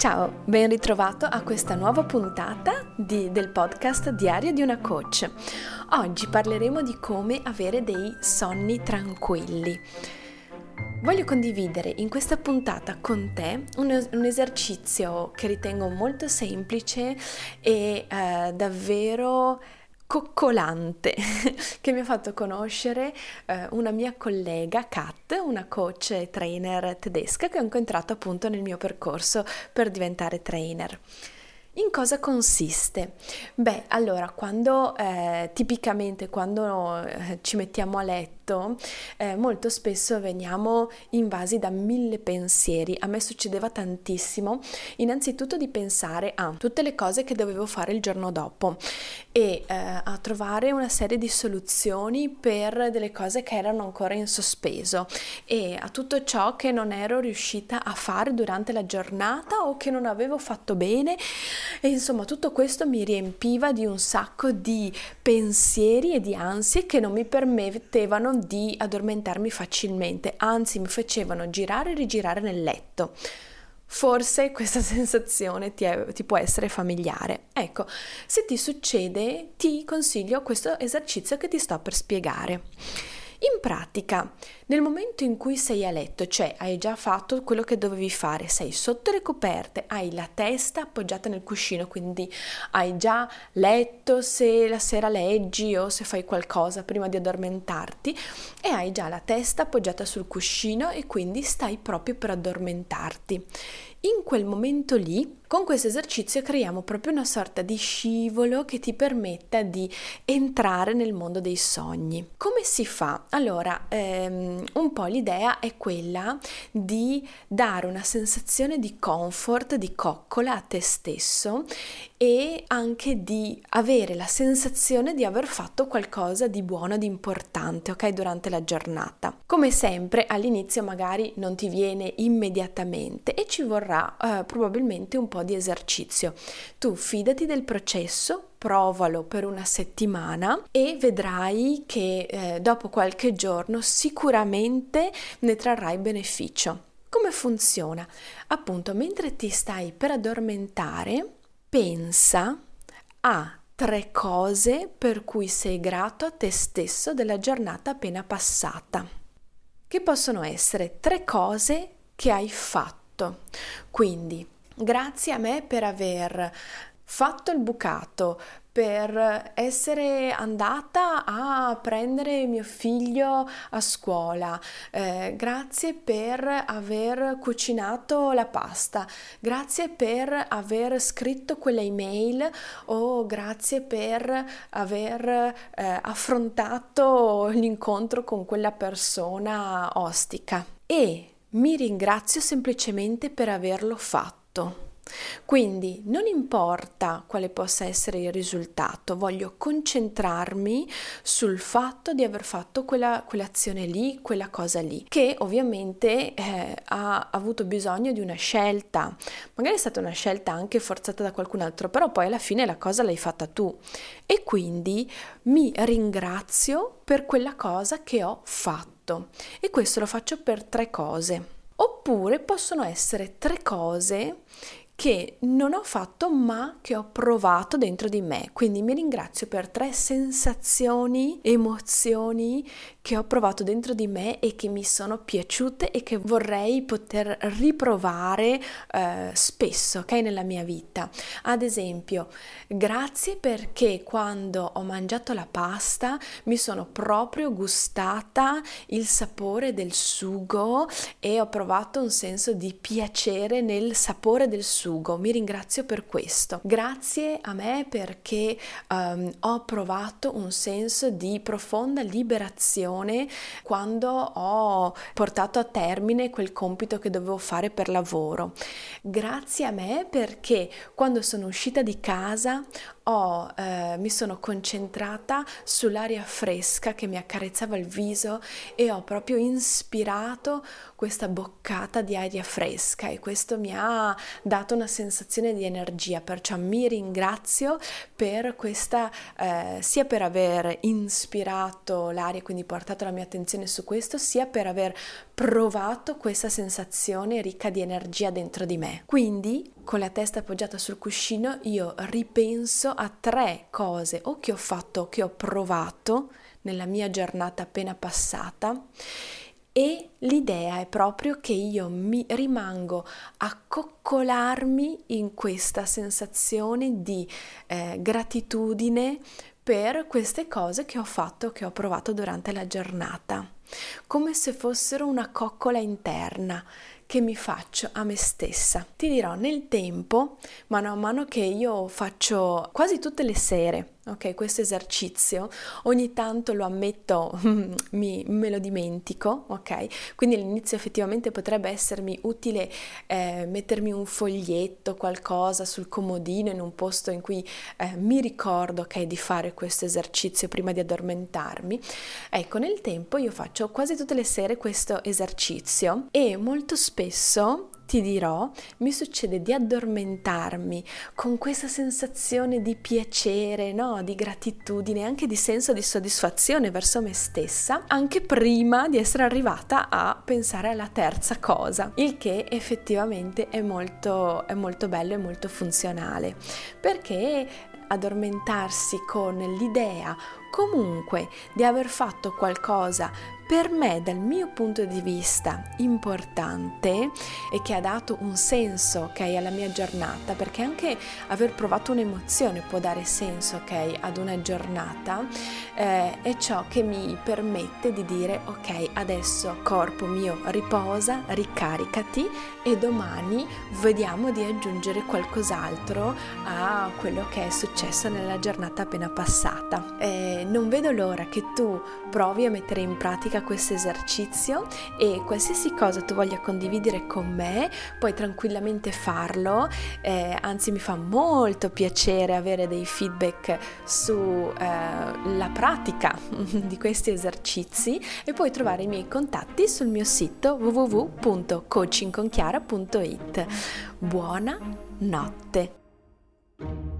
Ciao, ben ritrovato a questa nuova puntata di, del podcast Diario di una coach. Oggi parleremo di come avere dei sonni tranquilli. Voglio condividere in questa puntata con te un, un esercizio che ritengo molto semplice e eh, davvero coccolante che mi ha fatto conoscere eh, una mia collega Kat, una coach e trainer tedesca che ho incontrato appunto nel mio percorso per diventare trainer. In cosa consiste? Beh, allora, quando eh, tipicamente quando eh, ci mettiamo a letto eh, molto spesso veniamo invasi da mille pensieri. A me succedeva tantissimo, innanzitutto di pensare a tutte le cose che dovevo fare il giorno dopo e eh, a trovare una serie di soluzioni per delle cose che erano ancora in sospeso e a tutto ciò che non ero riuscita a fare durante la giornata o che non avevo fatto bene e insomma tutto questo mi riempiva di un sacco di pensieri e di ansie che non mi permettevano di addormentarmi facilmente, anzi mi facevano girare e rigirare nel letto. Forse questa sensazione ti, è, ti, può essere familiare. Ecco, se ti succede, ti consiglio questo esercizio che ti sto per spiegare. In pratica, nel momento in cui sei a letto, cioè hai già fatto quello che dovevi fare, sei sotto le coperte, hai la testa appoggiata nel cuscino, quindi hai già letto se la sera leggi o se fai qualcosa prima di addormentarti e hai già la testa appoggiata sul cuscino e quindi stai proprio per addormentarti. In quel momento lì con questo esercizio creiamo proprio una sorta di scivolo che ti permetta di entrare nel mondo dei sogni. Come si fa? Allora, ehm, un po' l'idea è quella di dare una sensazione di comfort, di coccola a te stesso e anche di avere la sensazione di aver fatto qualcosa di buono, di importante, ok, durante la giornata. Come sempre all'inizio magari non ti viene immediatamente e ci vorrà eh, probabilmente un po' po' di esercizio. Tu fidati del processo, provalo per una settimana e vedrai che eh, dopo qualche giorno sicuramente ne trarrai beneficio. Come funziona? Appunto, mentre ti stai per addormentare, pensa a tre cose per cui sei grato a te stesso della giornata appena passata. Che possono essere tre cose che hai fatto. Quindi Grazie a me per aver fatto il bucato, per essere andata a prendere mio figlio a scuola, eh, grazie per aver cucinato la pasta, grazie per aver scritto quella email. O grazie per aver eh, affrontato l'incontro con quella persona ostica. E mi ringrazio semplicemente per averlo fatto fatto. Quindi non importa quale possa essere il risultato, voglio concentrarmi sul fatto di aver fatto quella, quell'azione lì, quella cosa lì, che ovviamente eh, ha avuto bisogno di una scelta. Magari è stata una scelta anche forzata da qualcun altro, però poi alla fine la cosa l'hai fatta tu. E quindi mi ringrazio per quella cosa che ho fatto. E questo lo faccio per tre cose. Oppure possono essere tre cose che non ho fatto ma che ho provato dentro di me. Quindi mi ringrazio per tre sensazioni, emozioni che ho provato dentro di me e che mi sono piaciute e che vorrei poter riprovare eh, spesso, ok, nella mia vita. Ad esempio, grazie perché quando ho mangiato la pasta mi sono proprio gustata il sapore del sugo e ho provato un senso di piacere nel sapore del sugo. Mi ringrazio per questo. Grazie a me perché um, ho provato un senso di profonda liberazione quando ho portato a termine quel compito che dovevo fare per lavoro. Grazie a me perché quando sono uscita di casa ho, eh, mi sono concentrata sull'aria fresca che mi accarezzava il viso e ho proprio ispirato questa boccata di aria fresca e questo mi ha dato una sensazione di energia, perciò mi ringrazio per questa, eh, sia per aver ispirato l'aria, quindi portato la mia attenzione su questo, sia per aver provato questa sensazione ricca di energia dentro di me. Quindi, con la testa appoggiata sul cuscino, io ripenso a tre cose o che ho fatto o che ho provato nella mia giornata appena passata e l'idea è proprio che io mi rimango a coccolarmi in questa sensazione di eh, gratitudine per queste cose che ho fatto, che ho provato durante la giornata, come se fossero una coccola interna che mi faccio a me stessa. Ti dirò nel tempo, mano a mano che io faccio quasi tutte le sere, ok, questo esercizio, ogni tanto lo ammetto, mi, me lo dimentico, ok? Quindi all'inizio effettivamente potrebbe essermi utile eh, mettermi un foglietto, qualcosa sul comodino in un posto in cui eh, mi ricordo, ok, di fare questo esercizio prima di addormentarmi. Ecco, nel tempo io faccio quasi tutte le sere questo esercizio e molto spesso spesso ti dirò, mi succede di addormentarmi con questa sensazione di piacere, no? di gratitudine, anche di senso di soddisfazione verso me stessa, anche prima di essere arrivata a pensare alla terza cosa, il che effettivamente è molto, è molto bello e molto funzionale, perché addormentarsi con l'idea comunque di aver fatto qualcosa per me dal mio punto di vista importante e che ha dato un senso ok alla mia giornata perché anche aver provato un'emozione può dare senso ok ad una giornata eh, è ciò che mi permette di dire ok adesso corpo mio riposa ricaricati e domani vediamo di aggiungere qualcos'altro a quello che è successo nella giornata appena passata. Eh, non vedo l'ora che tu provi a mettere in pratica questo esercizio e qualsiasi cosa tu voglia condividere con me puoi tranquillamente farlo, eh, anzi mi fa molto piacere avere dei feedback sulla eh, pratica di questi esercizi e puoi trovare i miei contatti sul mio sito www.coachingconchiara.it. Buona notte!